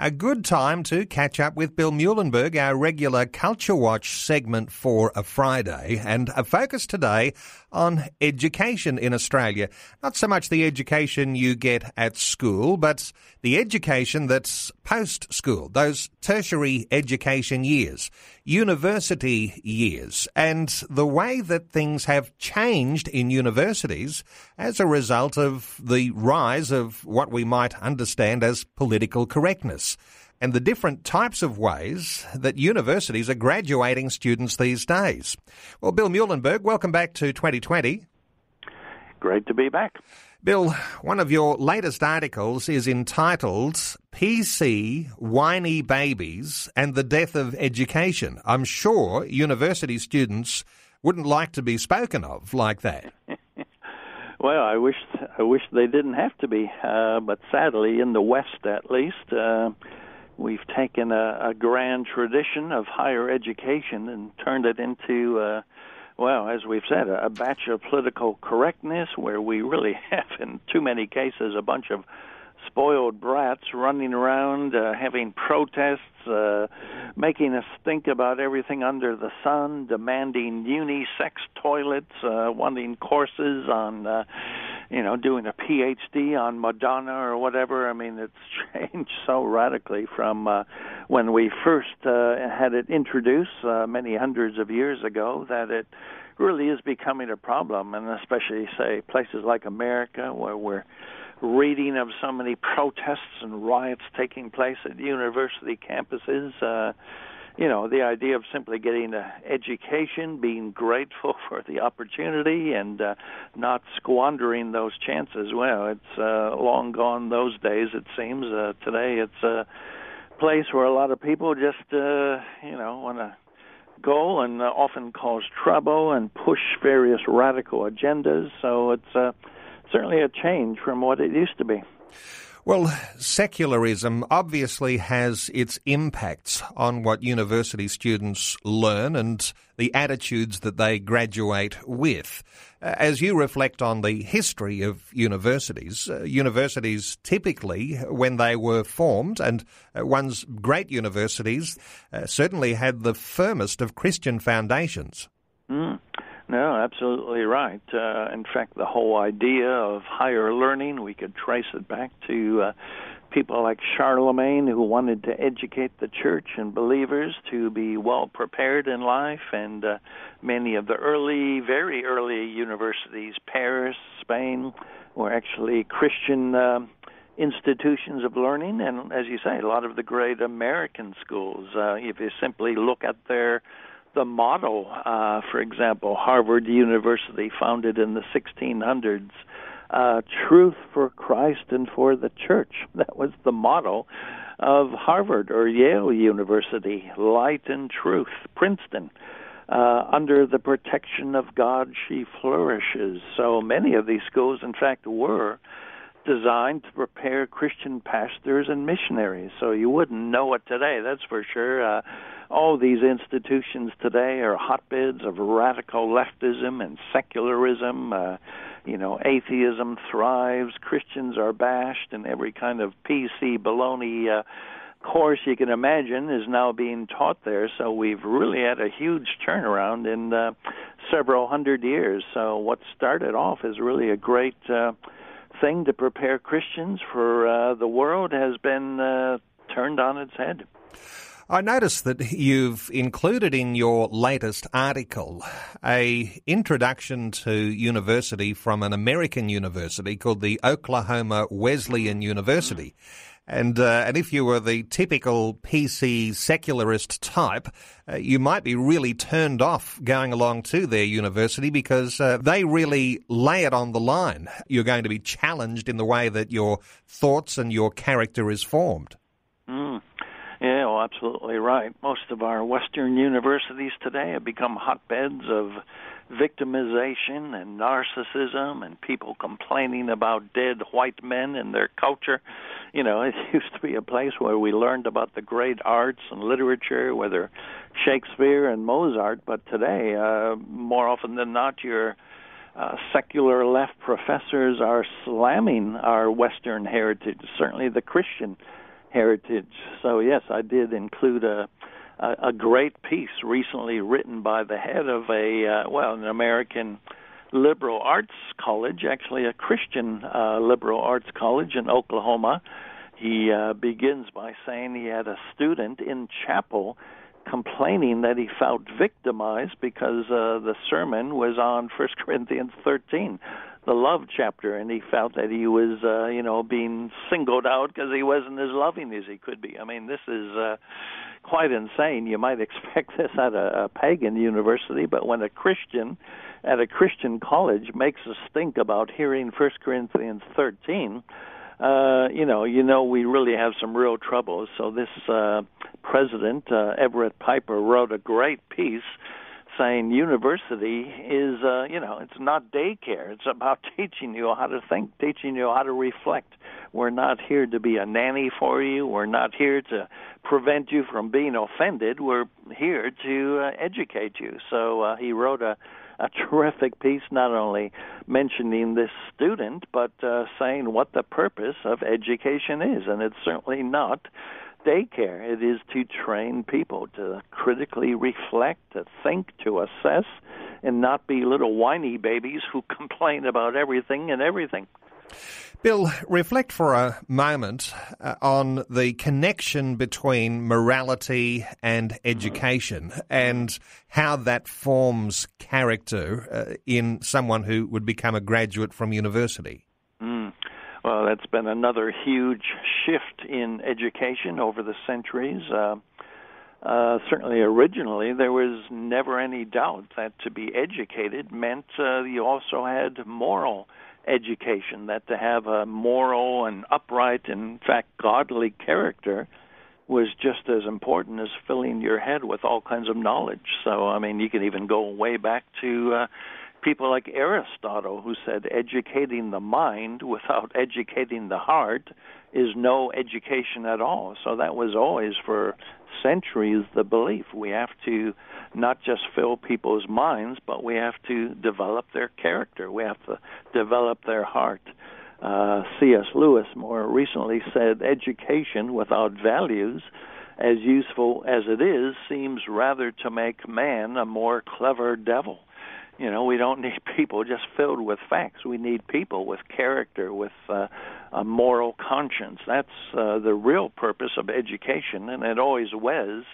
A good time to catch up with Bill Muehlenberg, our regular Culture Watch segment for a Friday, and a focus today on education in Australia. Not so much the education you get at school, but the education that's post school, those tertiary education years, university years, and the way that things have changed in universities as a result of the rise of what we might understand as political correctness and the different types of ways that universities are graduating students these days. Well, Bill Muehlenberg, welcome back to 2020. Great to be back. Bill, one of your latest articles is entitled PC, Whiny Babies and the Death of Education. I'm sure university students wouldn't like to be spoken of like that. Well, I wish I wish they didn't have to be, uh, but sadly, in the West at least, uh, we've taken a, a grand tradition of higher education and turned it into, uh, well, as we've said, a, a batch of political correctness, where we really have, in too many cases, a bunch of spoiled brats running around uh, having protests, uh, making us think about everything under the sun, demanding unisex toilets, uh, wanting courses on, uh, you know, doing a PhD on Madonna or whatever. I mean, it's changed so radically from uh, when we first uh, had it introduced uh, many hundreds of years ago that it really is becoming a problem, and especially say places like America where we're reading of so many protests and riots taking place at university campuses. Uh, you know, the idea of simply getting an education, being grateful for the opportunity, and uh, not squandering those chances. Well, it's uh, long gone those days, it seems. Uh, today it's a place where a lot of people just, uh, you know, want to go and uh, often cause trouble and push various radical agendas. So it's uh, certainly a change from what it used to be. Well, secularism obviously has its impacts on what university students learn and the attitudes that they graduate with. Uh, as you reflect on the history of universities, uh, universities typically, when they were formed, and uh, one's great universities certainly had the firmest of Christian foundations. Mm. No, absolutely right. Uh, in fact, the whole idea of higher learning, we could trace it back to uh, people like Charlemagne who wanted to educate the church and believers to be well prepared in life, and uh, many of the early, very early universities, Paris, Spain, were actually Christian. Uh, institutions of learning, and as you say, a lot of the great American schools. Uh, if you simply look at their the model, uh, for example, Harvard University, founded in the 1600s, uh, truth for Christ and for the church. That was the model of Harvard or Yale University, light and truth, Princeton. Uh, under the protection of God, she flourishes. So many of these schools, in fact, were designed to prepare Christian pastors and missionaries. So you wouldn't know it today, that's for sure. Uh, all these institutions today are hotbeds of radical leftism and secularism. Uh, you know, atheism thrives, Christians are bashed, and every kind of PC baloney uh, course you can imagine is now being taught there. So we've really had a huge turnaround in uh, several hundred years. So what started off as really a great uh, thing to prepare Christians for uh, the world has been uh, turned on its head. I noticed that you've included in your latest article a introduction to university from an American university called the Oklahoma Wesleyan University. And, uh, and if you were the typical PC secularist type, uh, you might be really turned off going along to their university because uh, they really lay it on the line. You're going to be challenged in the way that your thoughts and your character is formed. Mm. Absolutely right. Most of our Western universities today have become hotbeds of victimization and narcissism and people complaining about dead white men and their culture. You know, it used to be a place where we learned about the great arts and literature, whether Shakespeare and Mozart, but today, uh, more often than not, your uh, secular left professors are slamming our Western heritage, certainly the Christian heritage. So, yes, I did include a a, a great piece recently written by the head of a uh, well, an American liberal arts college, actually a Christian uh, liberal arts college in Oklahoma. He uh, begins by saying he had a student in chapel complaining that he felt victimized because uh, the sermon was on First Corinthians 13, the love chapter, and he felt that he was, uh, you know, being singled out because he wasn't as loving as he could be. I mean, this is uh, quite insane. You might expect this at a, a pagan university, but when a Christian at a Christian college makes us think about hearing First Corinthians 13, uh, you know, you know, we really have some real troubles. So this uh, president, uh, Everett Piper, wrote a great piece saying university is, uh, you know, it's not daycare. It's about teaching you how to think, teaching you how to reflect. We're not here to be a nanny for you. We're not here to prevent you from being offended. We're here to uh, educate you. So uh, he wrote a a terrific piece, not only mentioning this student, but uh, saying what the purpose of education is. And it's certainly not daycare. It is to train people to critically reflect, to think, to assess, and not be little whiny babies who complain about everything and everything. Bill, reflect for a moment uh, on the connection between morality and education and how that forms character uh, in someone who would become a graduate from university. Well, that's been another huge shift in education over the centuries. Uh, uh, certainly, originally, there was never any doubt that to be educated meant uh, you also had moral education, that to have a moral and upright, in fact, godly character was just as important as filling your head with all kinds of knowledge. So, I mean, you can even go way back to uh, people like Aristotle, who said educating the mind without educating the heart is no education at all. So that was always for centuries the belief. We have to not just fill people's minds, but we have to develop their character. We have to develop their heart. Uh, C.S. Lewis more recently said, education without values, as useful as it is, seems rather to make man a more clever devil. You know, we don't need people just filled with facts. We need people with character, with uh, a moral conscience. That's uh, the real purpose of education, and it always was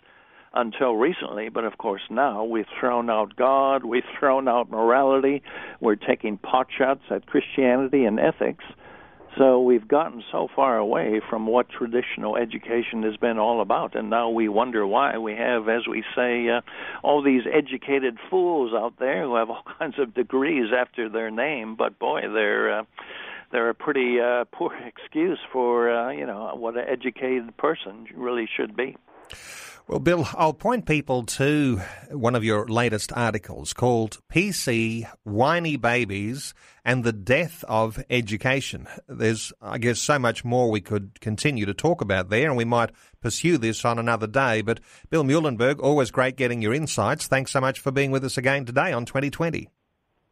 until recently. But of course, now we've thrown out God, we've thrown out morality, we're taking potshots at Christianity and ethics. So we've gotten so far away from what traditional education has been all about, and now we wonder why we have, as we say, uh, all these educated fools out there who have all kinds of degrees after their name, but boy, they're uh, they're a pretty uh, poor excuse for uh, you know what an educated person really should be. Well, Bill, I'll point people to one of your latest articles called PC Whiny Babies and the Death of Education. There's, I guess, so much more we could continue to talk about there, and we might pursue this on another day. But Bill Muehlenberg, always great getting your insights. Thanks so much for being with us again today on 2020.